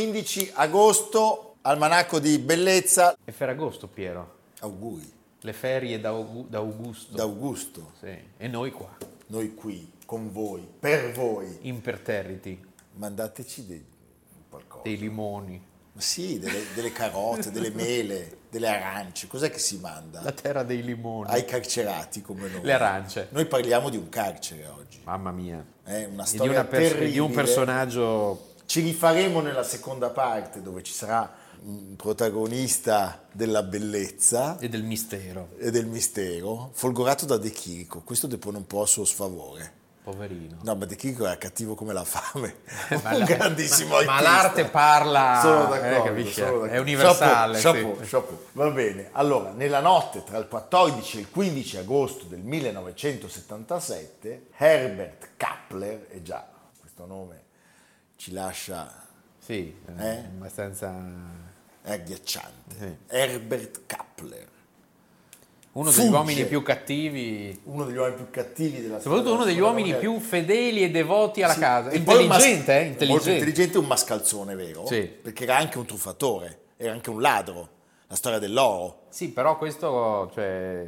...15 agosto, almanacco di bellezza. È Ferragosto, Piero. Auguri. Le ferie d'Augusto. D'Augusto. Sì. E noi qua. Noi qui, con voi, per voi. Imperterriti. Mandateci dei, qualcosa. Dei limoni. Sì, delle, delle carote, delle mele, delle arance. Cos'è che si manda? La terra dei limoni. Ai carcerati come noi. Le arance. Noi parliamo di un carcere oggi. Mamma mia. È una E storia di, una pers- di un personaggio Ci rifaremo nella seconda parte dove ci sarà un protagonista della bellezza e del mistero. e del mistero, folgorato da De Chirico. Questo depone un po' a suo sfavore. Poverino. No, ma De Chirico era cattivo come la fame. Ma un la- grandissimo ma, ma l'arte parla, Sono eh, d'accordo, capisci? sono d'accordo. È universale. Chapeau, sì. chapeau. Va bene. Allora, nella notte tra il 14 e il 15 agosto del 1977, Herbert Kappler, e già questo nome ci lascia Sì, eh, Eh? abbastanza... è agghiacciante. Sì. Herbert Kappler, Uno Fugge. degli uomini più cattivi, uno degli uomini più cattivi della storia. soprattutto uno degli uomini più fedeli e devoti alla Sì. casa. E un mas- Intelligente, eh? Molto Intelligente. intelligente, un mascalzone, vero? Sì. Perché era anche un truffatore, era anche un ladro. La storia dell'oro. Sì, però questo, cioè,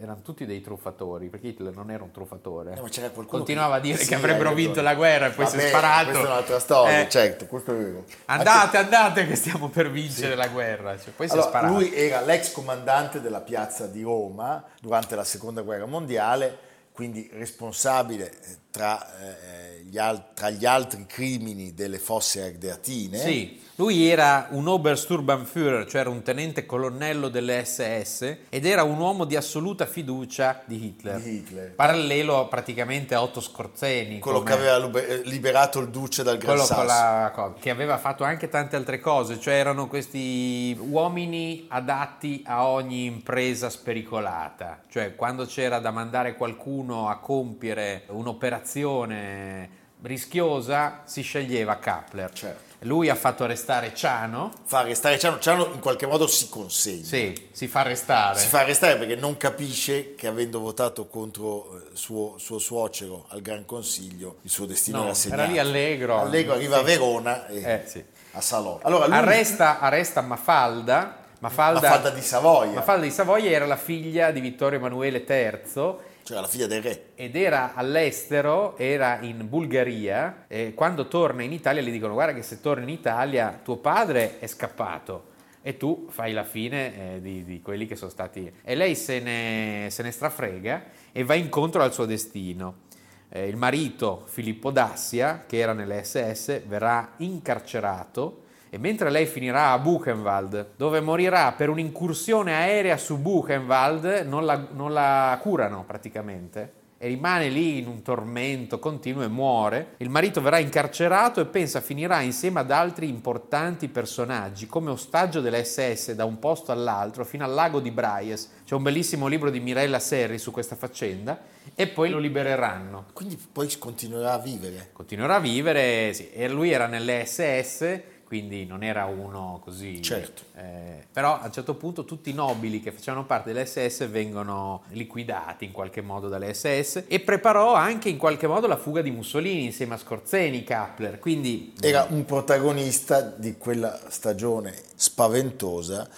erano tutti dei truffatori, perché Hitler non era un truffatore. Eh, qualcuno Continuava a dire Sì, che avrebbero hai vinto la guerra e poi si è Vabbè, sparato. Questa è un'altra storia, Eh, certo, questo. Andate, andate che stiamo per vincere la guerra. Cioè, poi si è Allora, sparato. lui era l'ex comandante della piazza di Roma durante la seconda guerra mondiale, quindi responsabile eh, tra, eh, gli, al- tra gli altri crimini delle fosse ardeatine. Sì, lui era un Obersturmbannführer, cioè era un tenente colonnello delle SS ed era un uomo di assoluta fiducia di Hitler. Di Hitler. Parallelo praticamente a Otto Scorzeni. Quello come- che aveva eh, liberato il duce dal Gran Sasso. la che aveva fatto anche tante altre cose, cioè erano questi uomini adatti a ogni impresa spericolata, cioè quando c'era da mandare qualcuno a compiere un'operazione rischiosa si sceglieva Kappler. Certo. Lui ha fatto arrestare Ciano, Fa arrestare Ciano, Ciano in qualche modo si consegna. sì, si fa arrestare. Si fa arrestare perché non capisce che avendo votato contro eh, suo, suo suocero al Gran Consiglio, il suo destino No, era era segnato. lì Allegro. Allegro arriva a Verona e Eh, sì. a Salò. Allora lui, Arresta, arresta Mafalda. Mafalda, Mafalda di Savoia, Mafalda di Savoia era la figlia di Vittorio Emanuele III cioè la figlia del re. ed era all'estero, era in Bulgaria e quando torna in Italia gli dicono guarda che se torni in Italia tuo padre è scappato e tu fai la fine eh, di, di quelli che sono stati... E lei se ne, se ne strafrega e va incontro al suo destino. Eh, il marito Filippo Dassia, che era nelle SS, verrà incarcerato e mentre lei finirà a Buchenwald, dove morirà per un'incursione aerea su Buchenwald, non la, non la curano praticamente e rimane lì in un tormento continuo e muore. Il marito verrà incarcerato e pensa finirà insieme ad altri importanti personaggi come ostaggio delle SS da un posto all'altro fino al lago di Braies. C'è un bellissimo libro di Mirella Serri su questa faccenda e poi lo libereranno. Quindi poi continuerà a vivere. Continuerà a vivere, sì, e lui era nelle SS, quindi non era uno così. Certo. eh, però a un certo punto tutti i nobili che facevano parte delle SS vengono liquidati in qualche modo dalle SS e preparò anche in qualche modo la fuga di Mussolini insieme a Scorzeni, Kappler. Quindi Era un protagonista di quella stagione spaventosa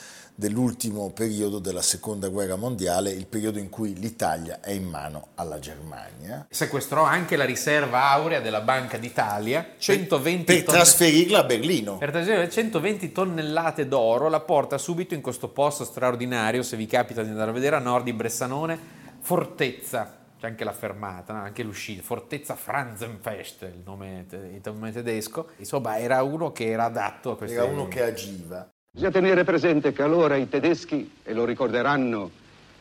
dell'ultimo periodo della seconda guerra mondiale, il periodo in cui l'Italia è in mano alla Germania. Sequestrò anche la riserva aurea della Banca d'Italia, 120 per, per tonne... trasferirla a Berlino. Per trasferire 120 tonnellate d'oro, la porta subito in questo posto straordinario, se vi capita di andare a vedere, a nord di Bressanone, fortezza c'è anche la fermata, anche l'uscita, Fortezza Franzenfest, il nome, il nome tedesco, insomma era uno che era adatto a questo. Era uno che agiva. Bisogna tenere presente che allora i tedeschi, e lo ricorderanno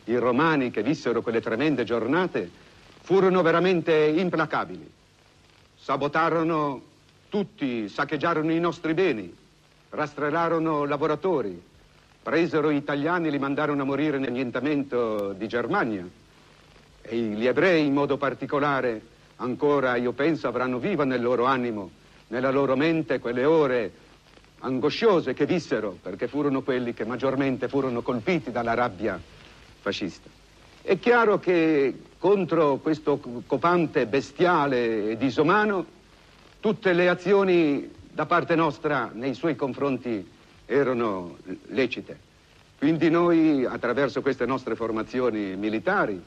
i romani che vissero quelle tremende giornate, furono veramente implacabili. Sabotarono tutti, saccheggiarono i nostri beni, rastrellarono lavoratori, presero italiani e li mandarono a morire nell'annientamento di Germania e gli ebrei in modo particolare ancora, io penso, avranno viva nel loro animo, nella loro mente quelle ore angosciose che vissero, perché furono quelli che maggiormente furono colpiti dalla rabbia fascista. È chiaro che contro questo copante bestiale e disumano tutte le azioni da parte nostra nei suoi confronti erano lecite. Quindi noi, attraverso queste nostre formazioni militari,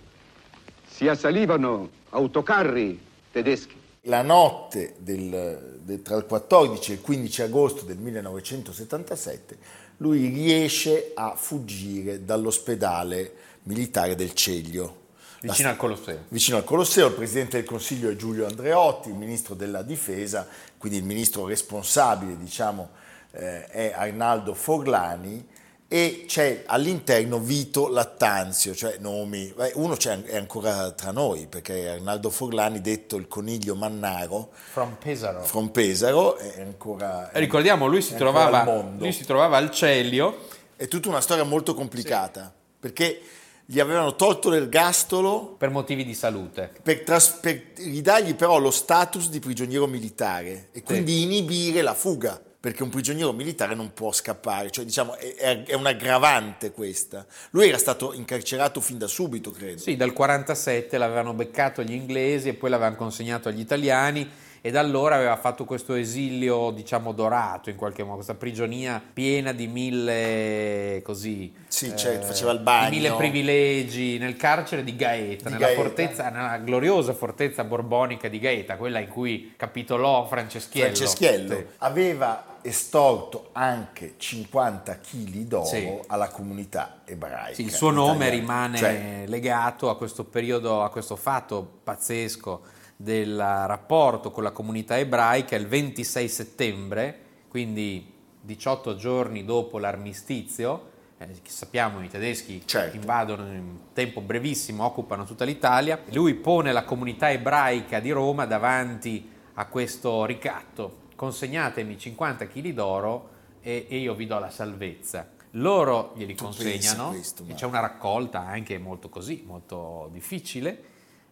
si assalivano autocarri tedeschi. La notte del, del, tra il 14 e il 15 agosto del 1977 lui riesce a fuggire dall'ospedale militare del Ceglio. Vicino al Colosseo. Vicino al Colosseo, il presidente del Consiglio è Giulio Andreotti, il ministro della Difesa, quindi il ministro responsabile diciamo, eh, è Arnaldo Forlani e c'è all'interno Vito Lattanzio, cioè nomi, uno è ancora tra noi perché Arnaldo Forlani, detto il coniglio Mannaro, from Pesaro, from Pesaro è ancora... È, ricordiamo, lui si, trovava, lui si trovava al Celio. È tutta una storia molto complicata, sì. perché gli avevano tolto l'ergastolo per motivi di salute per, tras- per ridargli però lo status di prigioniero militare e quindi sì. inibire la fuga perché un prigioniero militare non può scappare, cioè diciamo è, è un aggravante questa. Lui era stato incarcerato fin da subito, credo. Sì, dal 47 l'avevano beccato gli inglesi e poi l'avevano consegnato agli italiani e da allora aveva fatto questo esilio, diciamo, dorato in qualche modo, questa prigionia piena di mille così. Sì, cioè, faceva il bagno. Di mille privilegi nel carcere di Gaeta, di nella, Gaeta. Fortezza, nella gloriosa fortezza borbonica di Gaeta, quella in cui capitolò Franceschiello. Franceschiello aveva estorto anche 50 kg d'oro sì. alla comunità ebraica. Sì, il suo nome italiana. rimane cioè, legato a questo periodo, a questo fatto pazzesco del rapporto con la comunità ebraica il 26 settembre, quindi 18 giorni dopo l'armistizio, eh, sappiamo i tedeschi certo. invadono in tempo brevissimo, occupano tutta l'Italia, lui pone la comunità ebraica di Roma davanti a questo ricatto, consegnatemi 50 kg d'oro e, e io vi do la salvezza. Loro glieli tu consegnano, questo, ma... c'è una raccolta anche molto così, molto difficile,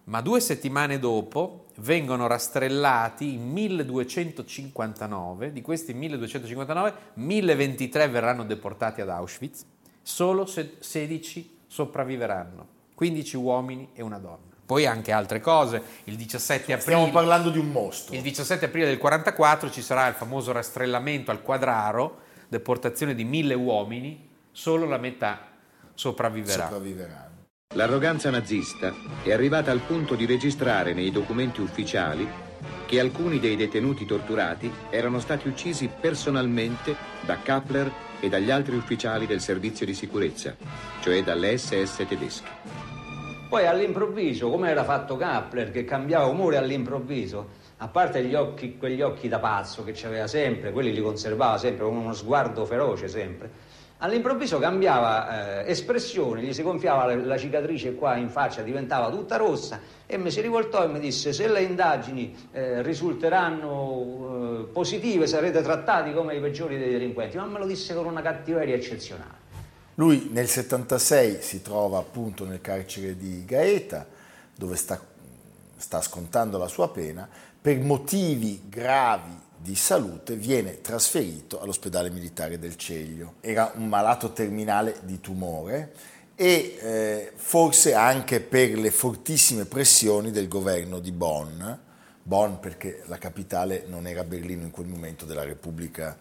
ma due settimane dopo vengono rastrellati in 1259, di questi 1259 1023 verranno deportati ad Auschwitz, solo 16 sopravviveranno, 15 uomini e una donna. Poi anche altre cose, il 17 aprile... Stiamo parlando di un mostro. Il 17 aprile del 44 ci sarà il famoso rastrellamento al quadraro, deportazione di mille uomini, solo la metà sopravviverà. sopravviverà. L'arroganza nazista è arrivata al punto di registrare nei documenti ufficiali che alcuni dei detenuti torturati erano stati uccisi personalmente da Kappler e dagli altri ufficiali del servizio di sicurezza, cioè dalle SS tedesche. Poi all'improvviso, come era fatto Kappler, che cambiava umore all'improvviso, a parte gli occhi, quegli occhi da pazzo che aveva sempre, quelli li conservava sempre con uno sguardo feroce sempre, all'improvviso cambiava eh, espressione, gli si gonfiava la, la, cicatrice qua in faccia, diventava tutta rossa e mi si rivoltò e mi disse se le indagini eh, risulteranno eh, positive sarete trattati come i peggiori dei delinquenti, ma me lo disse con una cattiveria eccezionale. Lui nel 76 si trova appunto nel carcere di Gaeta dove sta, sta scontando la sua pena per motivi gravi di salute viene trasferito all'ospedale militare del Ceglio. Era un malato terminale di tumore e eh, forse anche per le fortissime pressioni del governo di Bonn, Bonn perché la capitale non era Berlino in quel momento della Repubblica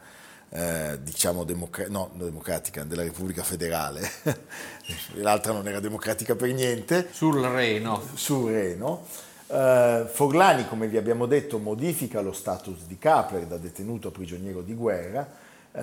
eh, diciamo democra- no, democratica, della Repubblica Federale, l'altra non era democratica per niente. Sul Reno. Sul Reno. Uh, Forlani, come vi abbiamo detto, modifica lo status di Kapler da detenuto a prigioniero di guerra, uh,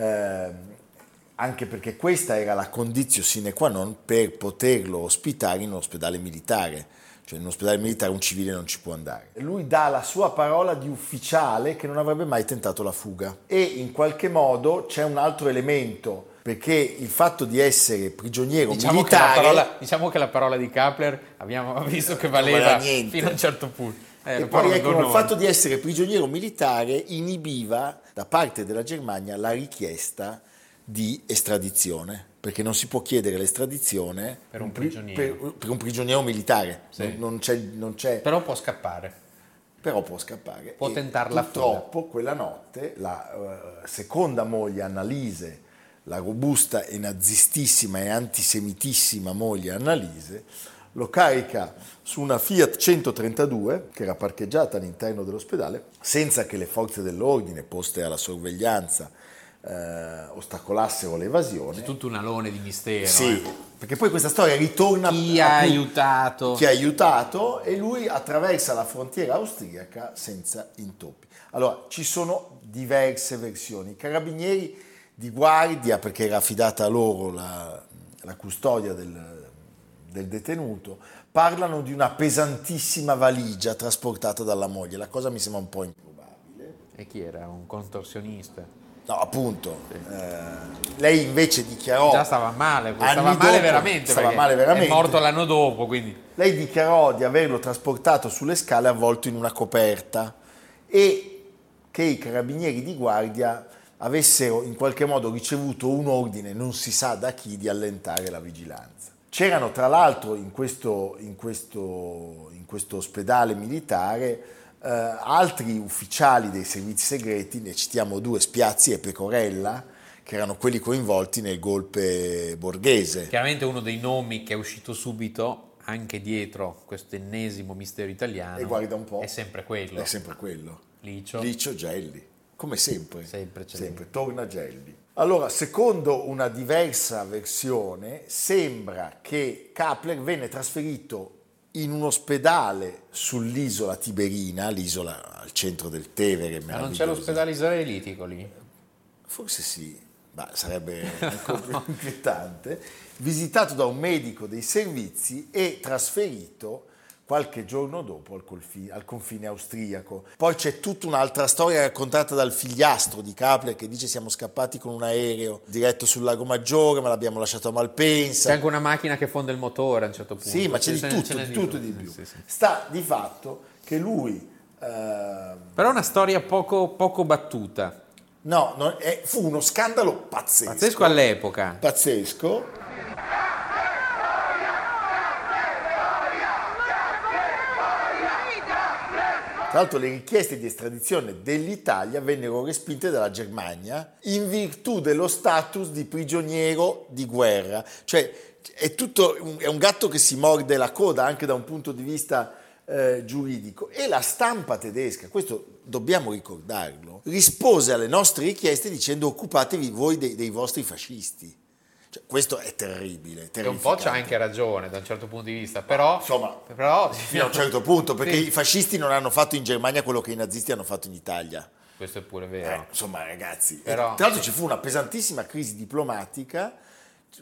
anche perché questa era la condizione sine qua non per poterlo ospitare in un ospedale militare cioè in un ospedale militare un civile non ci può andare. Lui dà la sua parola di ufficiale che non avrebbe mai tentato la fuga e in qualche modo c'è un altro elemento perché il fatto di essere prigioniero diciamo militare... Che parola, diciamo che la parola di Kapler abbiamo visto che valeva fino a un certo punto. Eh, e poi ecco, il fatto di essere prigioniero militare inibiva da parte della Germania la richiesta di estradizione perché non si può chiedere l'estradizione per un prigioniero, per, per un prigioniero militare, sì. non, non, c'è, non, c'è, Però può scappare. Però può scappare. Può tentare la Purtroppo quella notte la uh, seconda moglie Annalise, la robusta e nazistissima e antisemitissima moglie Annalise, lo carica su una Fiat 132 che era parcheggiata all'interno dell'ospedale senza che le forze dell'ordine poste alla sorveglianza eh, ostacolassero l'evasione. C'è tutto un alone di mistero. Sì, eh. perché poi questa storia ritorna... Chi ha aiutato? Chi ha aiutato e lui attraversa la frontiera austriaca senza intoppi. Allora, ci sono diverse versioni. I carabinieri di guardia, perché era affidata a loro la, la custodia del, del detenuto, parlano di una pesantissima valigia trasportata dalla moglie. La cosa mi sembra un po' improbabile. E chi era? Un contorsionista? No, appunto. Eh, lei invece dichiarò... Già stava male, stava male dopo, veramente. Stava male veramente. È morto l'anno dopo, quindi... Lei dichiarò di averlo trasportato sulle scale avvolto in una coperta e che i carabinieri di guardia avessero in qualche modo ricevuto un ordine, non si sa da chi, di allentare la vigilanza. C'erano tra l'altro in questo, in questo, in questo ospedale militare Uh, altri ufficiali dei servizi segreti, ne citiamo due, Spiazzi e Pecorella, che erano quelli coinvolti nel golpe borghese. Chiaramente uno dei nomi che è uscito subito, anche dietro questo ennesimo mistero italiano, e guarda un po', è sempre quello. È sempre quello. Licio. Licio Gelli, come sempre. Sempre, sempre. torna Gelli. Allora, secondo una diversa versione, sembra che Kapler venne trasferito in un ospedale sull'isola Tiberina, l'isola al centro del Tevere. Ma non c'è l'ospedale israelitico lì? Forse sì, ma sarebbe ancora più inquietante. Visitato da un medico dei servizi e trasferito qualche giorno dopo al, confine, al confine austriaco. Poi c'è tutta un'altra storia raccontata dal figliastro di Kapler che dice siamo scappati con un aereo diretto sul lago Maggiore ma l'abbiamo lasciato a Malpensa. C'è anche una macchina che fonde il motore a un certo punto. Sì, ma c'è, c'è di tutto, di tutto di più. Sì, sì. Sta di fatto che lui... Eh... Però è una storia poco, poco battuta. No, no è, fu uno scandalo pazzesco. Pazzesco all'epoca. Pazzesco Tra l'altro le richieste di estradizione dell'Italia vennero respinte dalla Germania in virtù dello status di prigioniero di guerra. Cioè è, tutto, è un gatto che si morde la coda anche da un punto di vista eh, giuridico. E la stampa tedesca, questo dobbiamo ricordarlo, rispose alle nostre richieste dicendo occupatevi voi dei, dei vostri fascisti. Cioè, questo è terribile. Che un po' c'ha anche ragione da un certo punto di vista, però... Insomma, però, fino a un certo punto, perché sì. i fascisti non hanno fatto in Germania quello che i nazisti hanno fatto in Italia. Questo è pure vero. Eh, insomma, ragazzi. Però, tra l'altro ci fu una pesantissima crisi diplomatica,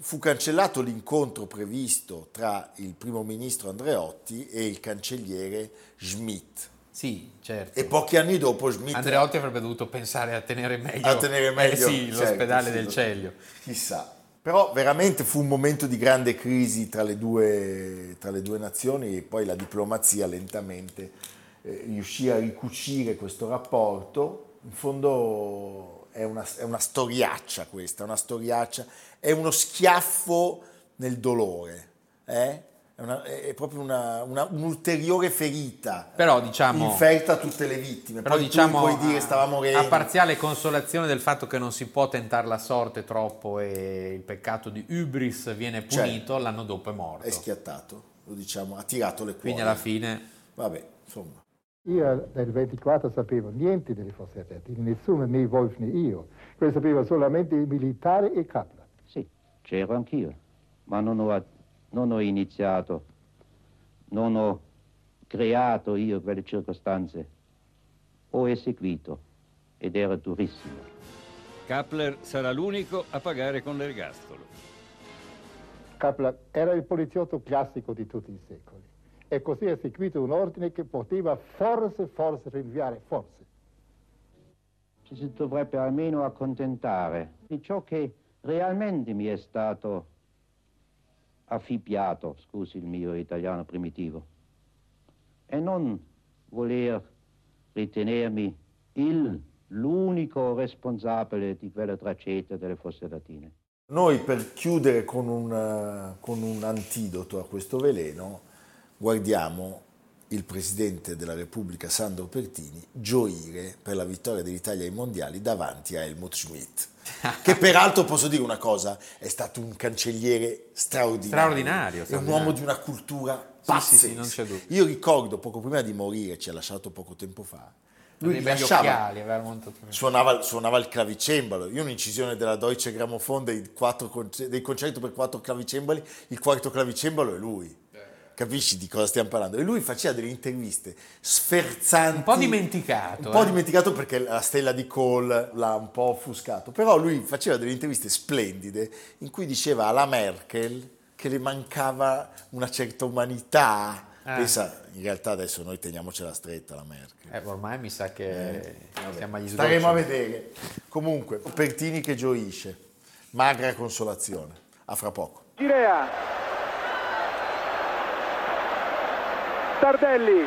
fu cancellato l'incontro previsto tra il primo ministro Andreotti e il cancelliere Schmidt. Sì, certo. E pochi anni dopo Schmidt... Andreotti avrebbe dovuto pensare a tenere meglio, a tenere meglio eh sì, certo, l'ospedale sì, del Celio. Chissà. Però veramente fu un momento di grande crisi tra le due, tra le due nazioni e poi la diplomazia lentamente eh, riuscì a ricucire questo rapporto. In fondo è una, è una storiaccia questa, una storiaccia, è uno schiaffo nel dolore. Eh? È, una, è, proprio una, una, un'ulteriore ferita però, diciamo, inferta a tutte le vittime. Però, Poi diciamo, puoi dire stava morendo. A parziale consolazione del fatto che non si può tentare la sorte troppo e il peccato di Ubris viene punito, certo. l'anno dopo è morto. È schiattato, lo diciamo, ha tirato le cuore. Quindi alla fine... Vabbè, insomma. Io del 24 sapevo niente delle fosse ardeatine, nessuno, né Wolf né io. Lo sapeva solamente i militari e Kaplan. Sì, c'ero anch'io, ma non ho, non ho iniziato, non ho creato io quelle circostanze. Ho eseguito ed era durissimo. Kapler sarà l'unico a pagare con l'ergastolo. Kaplan era il poliziotto classico di tutti i secoli e così ha eseguito un ordine che poteva forse, forse rinviare, forse. Ci si dovrebbe almeno accontentare di ciò che realmente mi è stato affibbiato, scusi il mio italiano primitivo, e non voler ritenermi il, l'unico responsabile di quella tragedia delle fosse latine. Noi per chiudere con un, eh, con un antidoto a questo veleno guardiamo il Presidente della Repubblica Sandro Pertini gioire per la vittoria dell'Italia ai mondiali davanti a Helmut Schmidt, che peraltro posso dire una cosa, è stato un cancelliere straordinario, Straordinario, è un straordinario. uomo di una cultura Sì, pazzesca. sì, sì, dubbio. Io ricordo poco prima di morire, ci ha lasciato poco tempo fa, lui lasciava, occhiali, montato- suonava, suonava il clavicembalo. Io un'incisione della Deutsche Grammophon dei, quattro conce- dei concerti per quattro clavicembali, il quarto clavicembalo è lui. Capisci di cosa stiamo parlando? E lui faceva delle interviste sferzanti. Un po' dimenticato. Un po' eh. dimenticato perché la stella di Cole l'ha un po' offuscato. Però lui faceva delle interviste splendide in cui diceva alla Merkel che le mancava una certa umanità. Ah. Pensa, in realtà adesso noi teniamocela stretta la Merkel. Eh, ormai mi sa che siamo agli Staremo a vedere. Comunque, Pertini che gioisce, magra consolazione. A fra poco. Girea. Tardelli.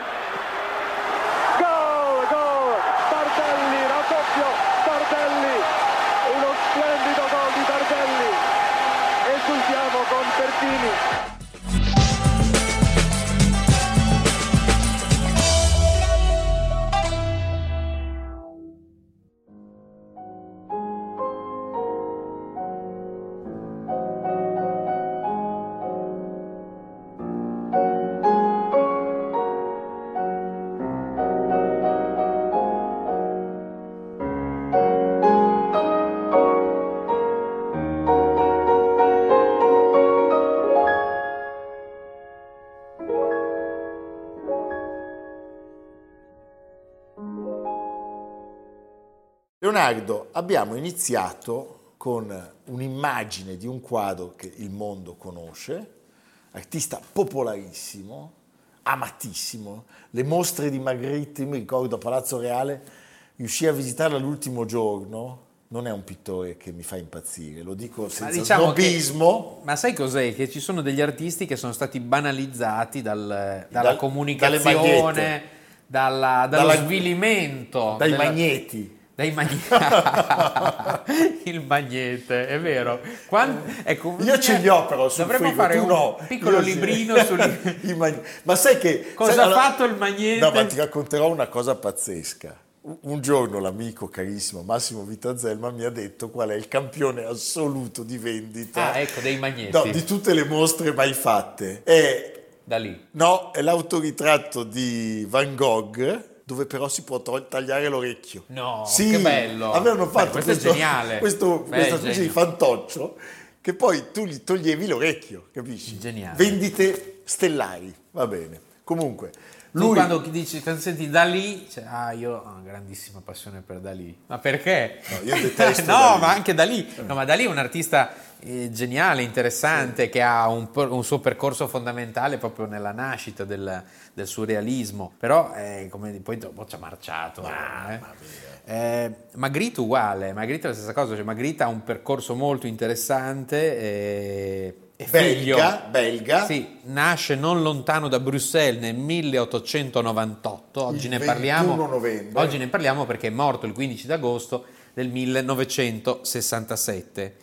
Gol, gol. Tardelli, raddoppio. Tardelli. Uno splendido gol di Tardelli. Esultiamo con Pertini. Leonardo, abbiamo iniziato con un'immagine di un quadro che il mondo conosce, artista popolarissimo, amatissimo. Le mostre di Magritte, mi ricordo a Palazzo Reale, riuscì a visitarla l'ultimo giorno. Non è un pittore che mi fa impazzire, lo dico Ma senza diciamo che- snobismo. ma sai cos'è? Che ci sono degli artisti che sono stati banalizzati dal- dalla Dal- dalle comunicazione, dalla- dallo Dalla- svilimento. Dai della- magneti. Dai magneti. il magnete, è vero. Quan- ecco, Io ce li ho però sul Dovremmo frigo, fare tu un no. piccolo Io sì. librino sugli... I mag- Ma sai che... Cosa sai- ha fatto il magnete? No, ma ti racconterò una cosa pazzesca. Un- Un giorno l'amico carissimo Massimo Vitazelma mi ha detto qual è il campione assoluto di vendita Ah, ecco, dei magneti. no, di tutte le mostre mai fatte. È, Da lì. no, è l'autoritratto di Van Gogh dove però si può tol- tagliare l'orecchio. No, Sì, che bello. Avevano Beh, fatto questo è questo, geniale. questo- Beh, questa specie di fantoccio che poi tu gli toglievi l'orecchio, capisci? Geniale. Vendite stellari, va bene. Comunque, lui quando dici, senti Dalì, cioè, ah, io ho una grandissima passione per Dalì. Ma perché? No, io detesto no, Dalì. ma anche Dalì. No, ma Dalì è un artista eh, geniale, interessante, che ha un, un suo percorso fondamentale proprio nella nascita del, del surrealismo. Però, eh, come poi dopo ci ha marciato. eh. Eh, Magritte uguale, Magritte è la stessa cosa, cioè Magritte ha un percorso molto interessante e, e figlio. Belga, belga. Sì, nasce non lontano da Bruxelles nel 1898, oggi ne 21 parliamo. Oggi ne parliamo perché è morto il 15 d'agosto del 1967.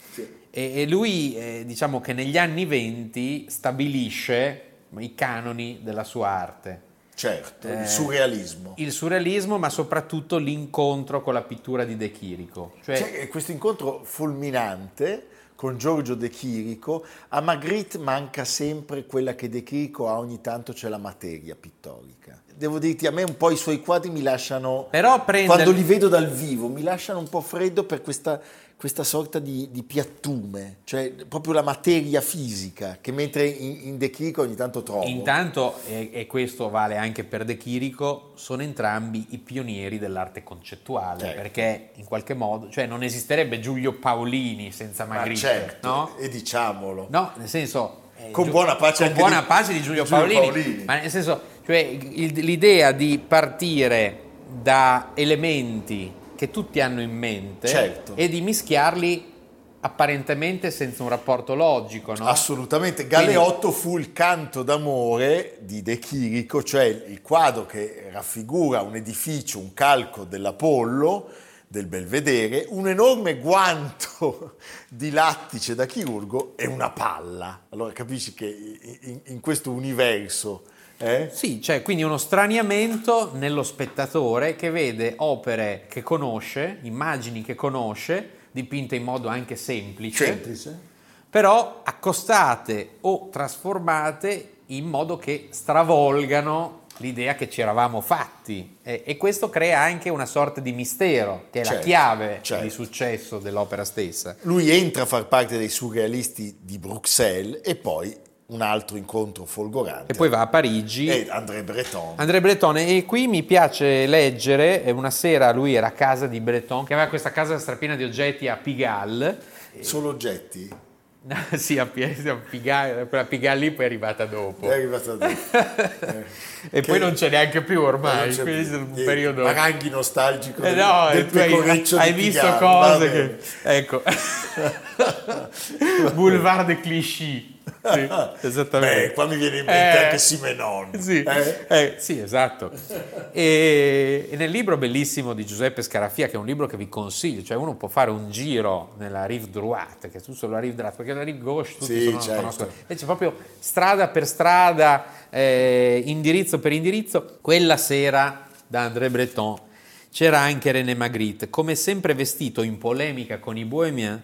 E, e lui, eh, diciamo che negli anni 20 stabilisce i canoni della sua arte. certo, Eh, il surrealismo. Il surrealismo, ma soprattutto l'incontro con la pittura di De Chirico. Cioè, C'è questo incontro fulminante con Giorgio De Chirico, a Magritte manca sempre quella che De Chirico ha ogni tanto, cioè la materia pittorica. Devo dirti, a me un po' i suoi quadri mi lasciano, Però prende- quando li vedo dal vivo, mi lasciano un po' freddo per questa, questa sorta di, di piattume, cioè proprio la materia fisica, che mentre in, in De Chirico ogni tanto trovo. Intanto, e, e questo vale anche per De Chirico, sono entrambi i pionieri dell'arte concettuale, Certo. perché in qualche modo, cioè non esisterebbe Giulio Paolini senza Ma Magritte, certo, no? e diciamolo. No, nel senso... eh, Con Giu- buona pace con anche buona di- pace di Giulio, Giulio Paolini, Paolini. ma nel senso, cioè, il- l'idea di partire da elementi che tutti hanno in mente Certo. e di mischiarli apparentemente senza un rapporto logico, no? Assolutamente, Galeotto fu il canto d'amore di De Chirico, cioè il quadro che raffigura un edificio, un calco dell'Apollo, del Belvedere, un enorme guanto di lattice da chirurgo e una palla. Allora capisci che in, in questo universo... eh, Sì, cioè quindi uno straniamento nello spettatore che vede opere che conosce, immagini che conosce, dipinte in modo anche semplice, semplice. però accostate o trasformate in modo che stravolgano l'idea che ci eravamo fatti e, e questo crea anche una sorta di mistero che è la Certo, chiave certo. di successo dell'opera stessa. Lui entra a far parte dei surrealisti di Bruxelles e poi un altro incontro folgorante. E poi va a Parigi. E André Breton. André Breton e qui mi piace leggere, eh, una sera lui era a casa di Breton che aveva questa casa strapiena di oggetti a Pigalle. Solo oggetti? sì, a, Pi- a Pigalle, quella Pigalle lì poi è arrivata dopo. È arrivata dopo. Eh. e Che- poi non ce n'è neanche più ormai, c'è più è un niente. periodo... Maranghi nostalgico Eh del, no, del tu hai, hai visto Pigalle, cose che... Ecco. Boulevard de Clichy. Sì, esattamente. Beh, qua mi viene in mente Eh, anche Simenon. Sì, Eh? eh, sì, esatto. E, e nel libro bellissimo di Giuseppe Scarafia, che è un libro che vi consiglio, cioè uno può fare un giro nella rive droite, che è tu sulla rive droite, perché la rive gauche tutti Sì, sono, certo. conoscono. Invece proprio strada per strada, eh, indirizzo per indirizzo, quella sera da André Breton c'era anche René Magritte, come sempre vestito in polemica con i bohemiens,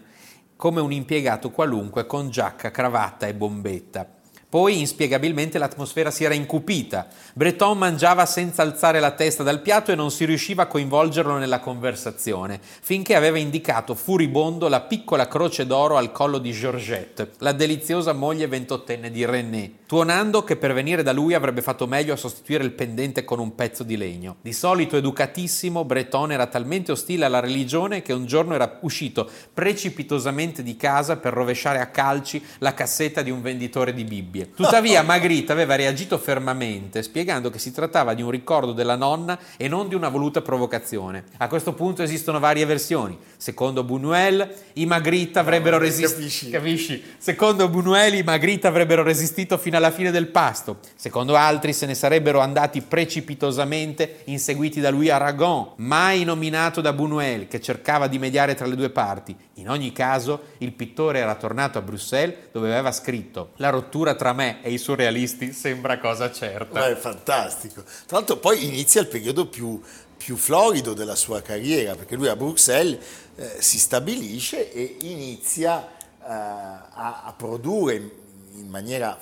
come un impiegato qualunque con giacca, cravatta e bombetta. Poi inspiegabilmente l'atmosfera si era incupita. Breton mangiava senza alzare la testa dal piatto e non si riusciva a coinvolgerlo nella conversazione, finché aveva indicato furibondo la piccola croce d'oro al collo di Georgette, la deliziosa moglie ventottenne di René, tuonando che per venire da lui avrebbe fatto meglio a sostituire il pendente con un pezzo di legno. Di solito educatissimo, Breton era talmente ostile alla religione che un giorno era uscito precipitosamente di casa per rovesciare a calci la cassetta di un venditore di Bibbie. Tuttavia Magritte aveva reagito fermamente, spiegando che si trattava di un ricordo della nonna e non di una voluta provocazione. A questo punto esistono varie versioni. Secondo Buñuel, i Magritte avrebbero resistito. capisci? Capisci? Secondo Buñuel, i Magritte avrebbero resistito fino alla fine del pasto. Secondo altri, se ne sarebbero andati precipitosamente, inseguiti da lui Aragon, mai nominato da Buñuel, che cercava di mediare tra le due parti. In ogni caso, il pittore era tornato a Bruxelles, dove aveva scritto: La rottura tra me e i surrealisti sembra cosa certa. Ma è fantastico. Tra l'altro poi inizia il periodo più, più florido della sua carriera, perché lui a Bruxelles eh, si stabilisce e inizia eh, a, a produrre in, in maniera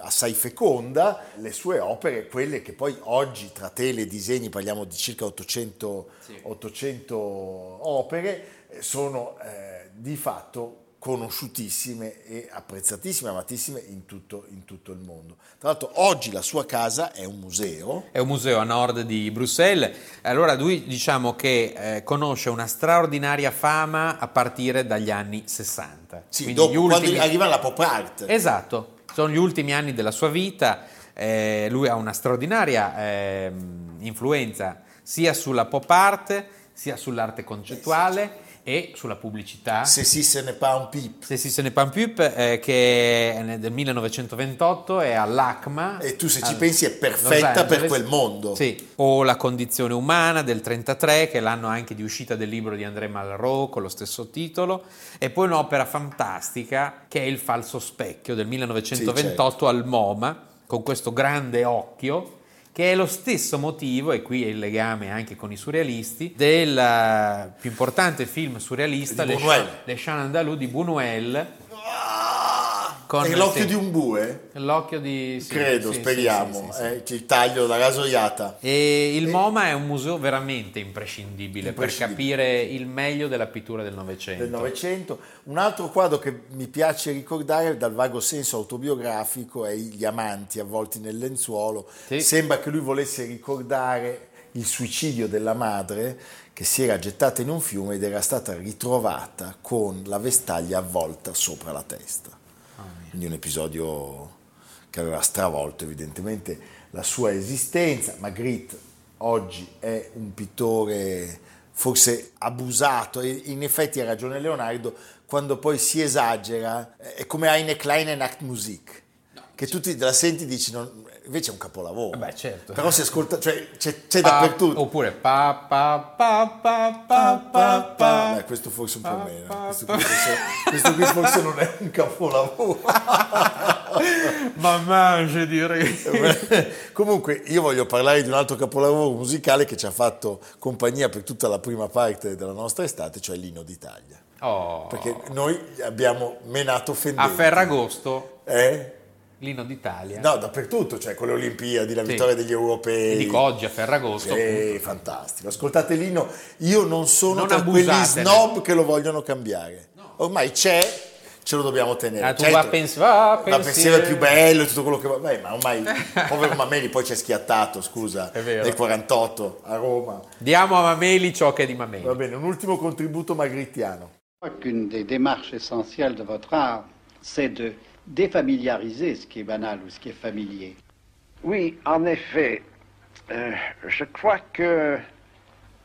assai feconda le sue opere, quelle che poi oggi tra tele e disegni parliamo di circa 800, 800 opere, eh, sono eh, di fatto conosciutissime e apprezzatissime, amatissime in tutto, in tutto il mondo. Tra l'altro oggi la sua casa è un museo. È un museo a nord di Bruxelles. Allora lui diciamo che eh, conosce una straordinaria fama a partire dagli anni 60. Sì, Quindi dopo, ultimi- quando arriva la pop art. Esatto, sono gli ultimi anni della sua vita. eh, lui ha una straordinaria ehm, influenza sia sulla pop art, sia sull'arte concettuale e sulla pubblicità. Se si se ne pa un pip. Se si se ne pan pup, eh, che è del 1928 è all'ACMA. E tu se ci al- pensi è perfetta per quel mondo. Sì, o La condizione umana del 33, che è l'anno anche di uscita del libro di André Malraux con lo stesso titolo, e poi un'opera fantastica che è Il falso specchio del 1928 Sì, certo. al MoMA, con questo grande occhio che è lo stesso motivo, e qui è il legame anche con i surrealisti, del eh, più importante film surrealista, Le, Chant Andalou di Buñuel. Con, È l'occhio sì, di un bue? L'occhio di... sì, Credo, sì, speriamo. eh, ci taglio la rasoiata. E il MoMA è un museo veramente imprescindibile, per Imprescindibile. capire il meglio della pittura del Novecento. del Novecento. Un altro quadro che mi piace ricordare dal vago senso autobiografico è Gli amanti avvolti nel lenzuolo. Sembra che lui volesse ricordare il suicidio della madre che si era gettata in un fiume ed era stata ritrovata con la vestaglia avvolta sopra la testa. Quindi un episodio che aveva stravolto evidentemente la sua esistenza. Magritte oggi è un pittore forse abusato e in effetti ha ragione Leonardo quando poi si esagera, è come eine kleine Nachtmusik, che tu ti la senti e dici non- invece è un capolavoro. Beh, certo. Però si ascolta, cioè c'è, c'è Pa- dappertutto. Oppure pa pa pa pa pa pa pa. Beh, questo forse un po' meno. Questo qui, forse, questo qui forse non è un capolavoro. Mamma, je direi. Comunque io voglio parlare di un altro capolavoro musicale che ci ha fatto compagnia per tutta la prima parte della nostra estate, cioè l'Inno d'Italia. Oh. Perché noi abbiamo menato A Fendenti. Ferragosto, Eh? L'inno d'Italia. No, dappertutto, cioè con le Olimpiadi, la Sì. vittoria degli europei. E dico oggi a Ferragosto. Sì, fantastico. Ascoltate l'inno, io non sono Non tra quelli snob che lo vogliono cambiare. Ormai c'è, ce lo dobbiamo tenere. Ah, tu Certo, va a pens- va a la pensiero pensiero. è più bello e tutto quello che va. Beh, ma ormai povero Mameli poi ci è schiattato, scusa, È vero. nel 48 a Roma. Diamo a Mameli ciò che è di Va Mameli. bene, un ultimo contributo crois qu'une des démarches essentielles de votre art, c'est de défamiliariser ce qui est banal ou ce qui est familier. Oui, en effet, euh, je crois que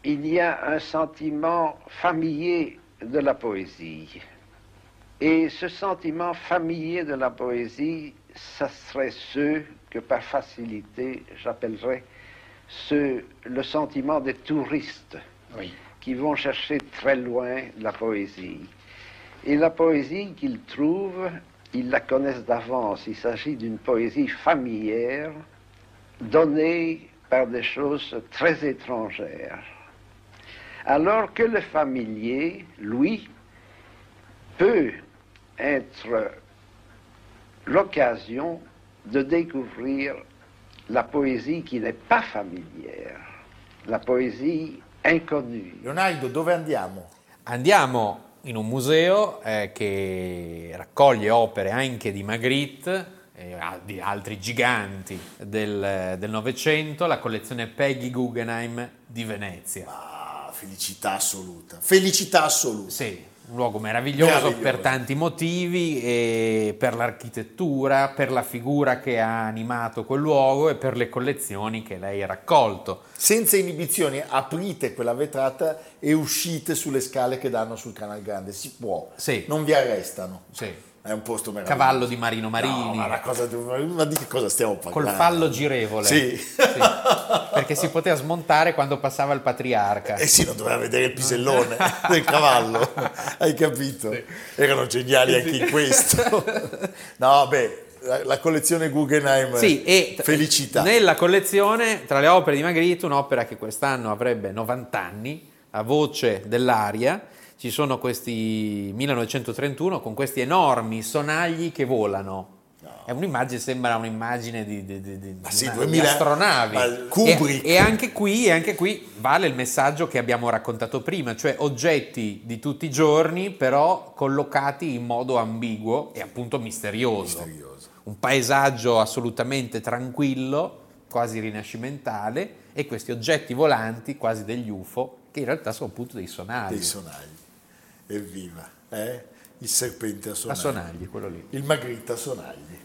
il y a un sentiment familier de la poésie. Et ce sentiment familier de la poésie, ça serait ce que par facilité j'appellerais ce, le sentiment des touristes Oui. qui vont chercher très loin la poésie. Et la poésie qu'ils trouvent, ils la connaissent d'avance. Il s'agit d'une poésie familière, donnée par des choses très étrangères. Alors que le familier, lui, peut être l'occasion de découvrir la poésie qui n'est pas familière, la poésie inconnue. Leonardo, dove andiamo? Andiamo in un museo eh, che raccoglie opere anche di Magritte e a- di altri giganti del del Novecento, la collezione Peggy Guggenheim di Venezia. Ah, felicità assoluta. Felicità assoluta. Sì, un luogo meraviglioso, Meraviglioso. per tanti motivi, e per l'architettura, per la figura che ha animato quel luogo e per le collezioni che lei ha raccolto. Senza inibizioni, aprite quella vetrata e uscite sulle scale che danno sul Canal Grande. Si può. Sì. Non vi arrestano. Sì. È un posto meraviglioso. Cavallo di Marino Marini. No, ma, cosa, ma di che cosa stiamo parlando? Col fallo girevole. Sì. Sì, perché si poteva smontare quando passava il patriarca. Eh sì, non doveva vedere il pisellone del cavallo, hai capito? Erano geniali anche in questo. No, beh, la, collezione Guggenheim, Sì, e felicità. nella collezione, tra le opere di Magritte, un'opera che quest'anno avrebbe 90 anni, a voce dell'aria, ci sono questi 1931 con questi enormi sonagli che volano. È un'immagine, sembra un'immagine di, di, di, di- sì, una- 2000 di astronavi. E, e anche qui, e anche qui vale il messaggio che abbiamo raccontato prima, cioè oggetti di tutti i giorni, però collocati in modo ambiguo e appunto misterioso. Misterioso. Un paesaggio assolutamente tranquillo, quasi rinascimentale, e questi oggetti volanti, quasi degli UFO, che in realtà sono appunto dei sonagli. Dei sonagli. Evviva, eh? Il serpente a A sonagli. sonagli, quello lì. Il Magritte a sonagli.